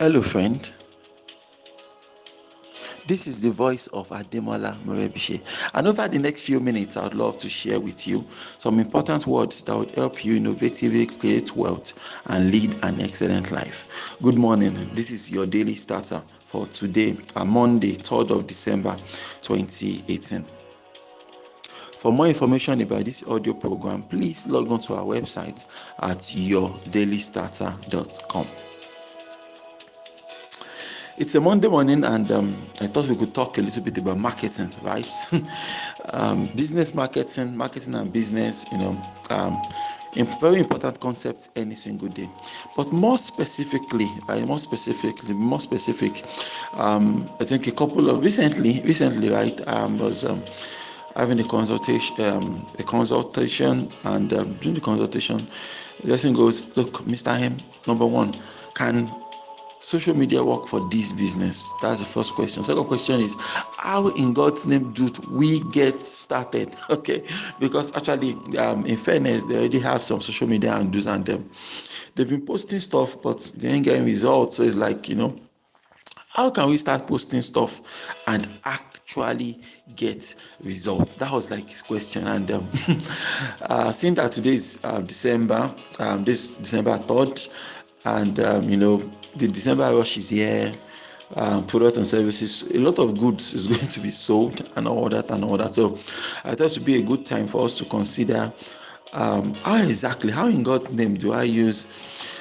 Hello, friend. This is the voice of Ademola Morebise. And over the next few minutes, I'd love to share with you some important words that would help you innovatively create wealth and lead an excellent life. Good morning. This is your daily starter for today, Monday, 3rd of December 2018. For more information about this audio program, please log on to our website at yourdailystarter.com. It's a Monday morning, and um, I thought we could talk a little bit about marketing, right? um, business marketing, marketing and business, you know, um, very important concepts any single day. But more specifically, right, more specifically, more specific, um, I think a couple of recently, recently, right, um, was um, having a consultation, um, a consultation, and um, during the consultation, the person goes, "Look, Mr. M, number one, can social media work for this business? That's the first question. Second question is how in God's name do we get started? Okay, because actually, um, in fairness, they already have some social media and do's and them. They've been posting stuff, but they ain't getting results. So it's like you know, how can we start posting stuff and actually get results? That was like his question. And um, uh, seeing that today is uh, December, um, this December third, and um, you know the December rush is here. Um, product and services, a lot of goods is going to be sold and all that and all that. So I thought it would be a good time for us to consider um, how exactly, how in God's name do I use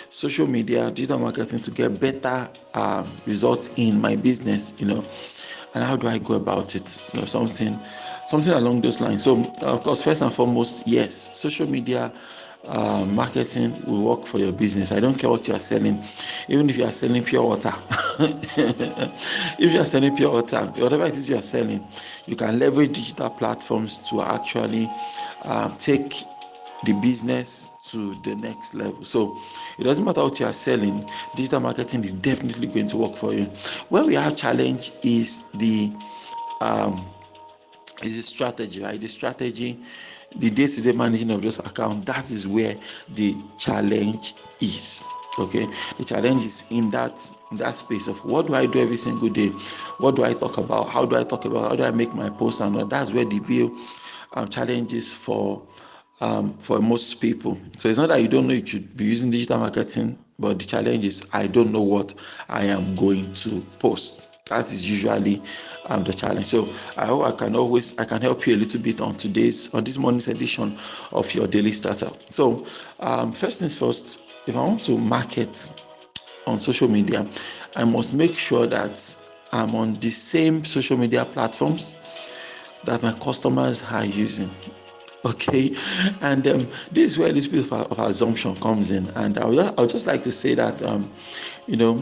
social media, digital marketing to get better uh, results in my business, you know, and how do I go about it, you know, something, something along those lines. So, of course, first and foremost, yes, social media uh, marketing will work for your business. I don't care what you are selling, even if you are selling pure water. if you are selling pure water, whatever it is you are selling, you can leverage digital platforms to actually um, take the business to the next level. So it doesn't matter what you are selling, digital marketing is definitely going to work for you. Where we have challenge is the um, is a strategy, right? The strategy the day-to-day managing of those accounts that is where the challenge is okay? The challenge is in that that space of what do i do every single day? What do i talk about? How do i talk about? How do i make my post and that's where the real um, challenges for um, for most people. So it's not that you don't know you should be using digital marketing but the challenge is i don't know what i am going to post that is usually um, the challenge. So I hope I can always I can help you a little bit on today's on this morning's edition of your daily starter. So um, first things first, if I want to market on social media, I must make sure that I'm on the same social media platforms that my customers are using. Okay, and um, this is where this bit of, of assumption comes in, and I would, I would just like to say that um, you know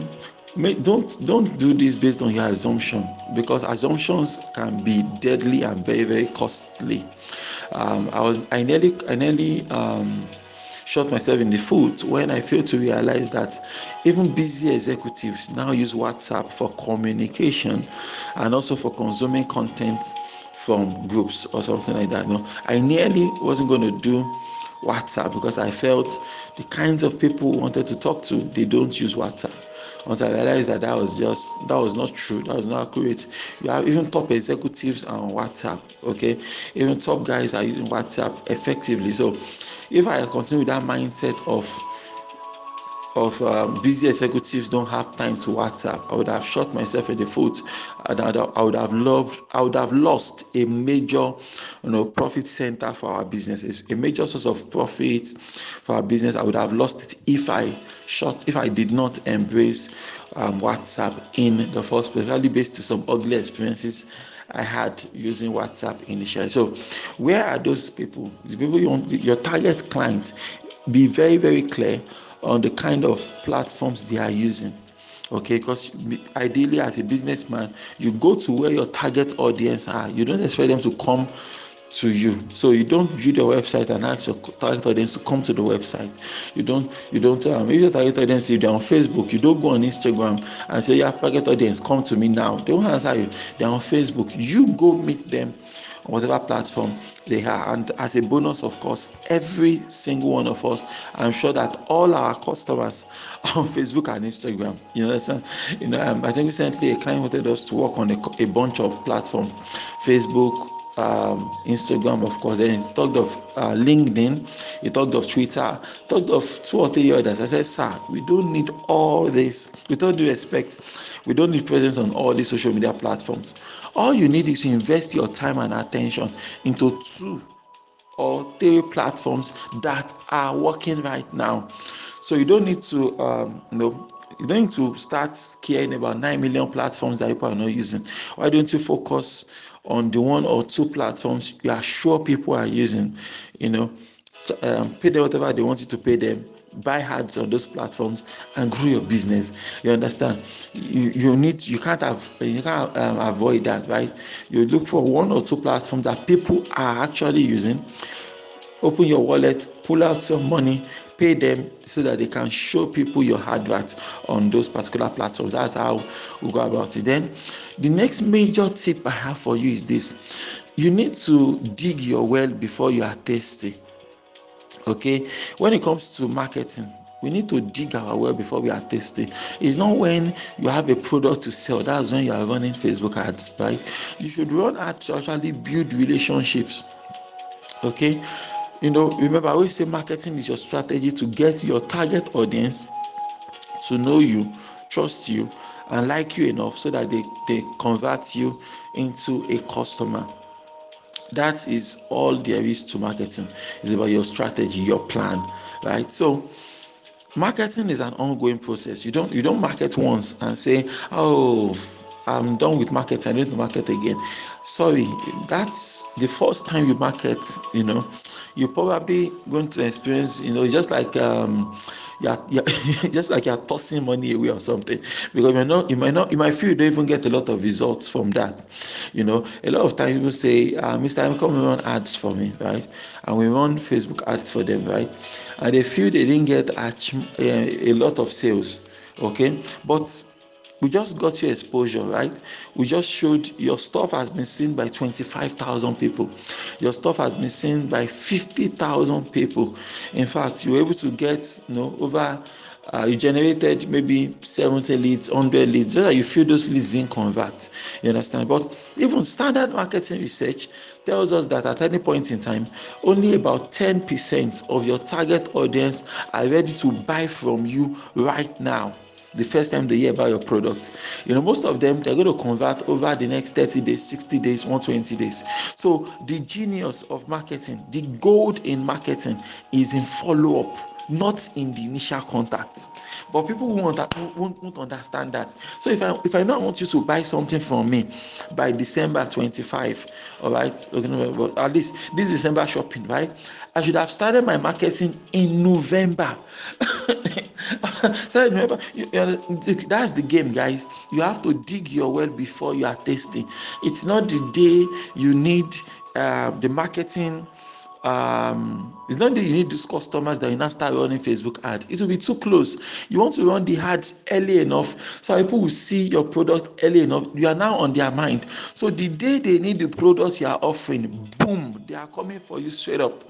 don't don't do this based on your assumption because assumptions can be deadly and very very costly. Um, i was i nearly i nearly um, shot myself in the foot when i failed to realize that even busy executives now use whatsapp for communication and also for consuming content from groups or something like that. No i nearly wasn't going to do whatsapp because i felt the kinds of people wanted to talk to they don't use whatsapp once I realized that that was just that was not true, that was not accurate. You have even top executives on WhatsApp, okay? Even top guys are using WhatsApp effectively. So if I continue with that mindset of of um, busy executives don't have time to WhatsApp. I would have shot myself in the foot, and I would have loved, I would have lost a major, you know, profit center for our businesses, a major source of profit for our business. I would have lost it if I shot, if I did not embrace um, WhatsApp in the first place, really based to some ugly experiences. I had using WhatsApp initially. So, where are those people? The people you want, your target clients. Be very, very clear on the kind of platforms they are using okay because ideally as a businessman you go to where your target audience are you don't expect them to come to you. So you don't view the website and ask your target audience to come to the website. You don't you don't um, if your target audience if they're on Facebook, you don't go on Instagram and say, Yeah, target audience, come to me now. They won't answer you. They're on Facebook. You go meet them on whatever platform they are. And as a bonus, of course, every single one of us, I'm sure that all our customers on Facebook and Instagram. You know, understand? You know, um, I think recently a client wanted us to work on a, a bunch of platforms, Facebook, um, Instagram, of course. Then he talked of uh, LinkedIn, he talked of Twitter, talked of two or three others. I said, sir, we don't need all this. With all due respect, we don't need presence on all these social media platforms. All you need is to invest your time and attention into two or three platforms that are working right now. So you don't need to, um, you know, you don't need to start caring about 9 million platforms that people are not using. Why don't you focus on the one or two platforms you are sure people are using? You know, um, pay them whatever they want you to pay them. Buy ads on those platforms and grow your business. You understand? You, you need you can't have you can't um, avoid that, right? You look for one or two platforms that people are actually using. Open your wallet, pull out some money, pay them so that they can show people your advert on those particular platforms. That's how we go about it. Then the next major tip I have for you is this you need to dig your well before you are thirsty. Okay, when it comes to marketing, we need to dig our well before we are thirsty. It's not when you have a product to sell, that's when you are running Facebook ads, right? You should run ads to actually build relationships. Okay, you know remember i always say marketing is your strategy to get your target audience to know you trust you and like you enough so that they they convert you into a customer that is all there is to marketing it's about your strategy your plan right so marketing is an ongoing process you don't you don't market once and say oh I'm done with marketing. I need to market again. Sorry, that's the first time you market. You know, you're probably going to experience. You know, just like um, you're, you're just like you're tossing money away or something because you not, you might not, you might feel you don't even get a lot of results from that. You know, a lot of times people say, uh, "Mr. I'm coming run ads for me," right? And we run Facebook ads for them, right? And they feel they didn't get a, a lot of sales. Okay, but we just got your exposure, right? We just showed your stuff has been seen by 25,000 people. Your stuff has been seen by 50,000 people. In fact, you were able to get, you know, over uh, you generated maybe 70 leads, 100 leads, that you feel those leads didn't convert. You understand? But even standard marketing research tells us that at any point in time, only about 10% of your target audience are ready to buy from you right now the first time they hear about your product. You know, most of them they're going to convert over the next 30 days, 60 days, 120 days. So the genius of marketing, the gold in marketing is in follow-up not in the initial contact but people won't, won't, won't understand that so if i if i now want you to buy something from me by december 25 all right okay, at least this december shopping right i should have started my marketing in november so remember you, that's the game guys you have to dig your well before you are tasting it's not the day you need uh, the marketing um, it's not that you need these customers that you now start running Facebook ads. It will be too close. You want to run the ads early enough so people will see your product early enough. You are now on their mind. So the day they need the product you are offering, boom, they are coming for you straight up.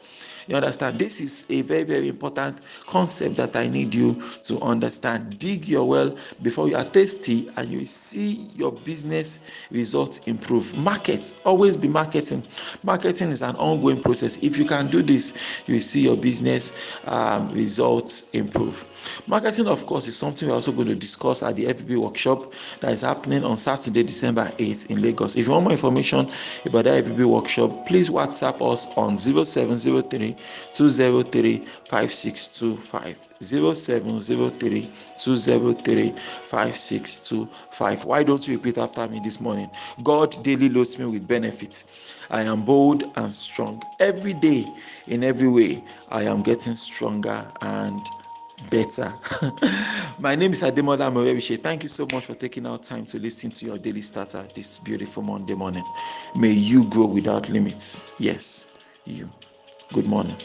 You understand? This is a very, very important concept that I need you to understand. Dig your well before you are thirsty and you see your business results improve. Market, always be marketing. Marketing is an ongoing process. If you can do this, you see your business um, results improve. Marketing, of course, is something we're also going to discuss at the FBB workshop that is happening on Saturday, December 8th in Lagos. If you want more information about the FBB workshop, please WhatsApp us on 0703 203 5625 0703 203 5625 why don't you repeat after me this morning god daily loads me with benefits i am bold and strong every day in every way i am getting stronger and better. My name is Ademola Morebise. Thank you so much for taking out time to listen to your daily starter this beautiful Monday morning. May you grow without limits. Yes, you. Good morning.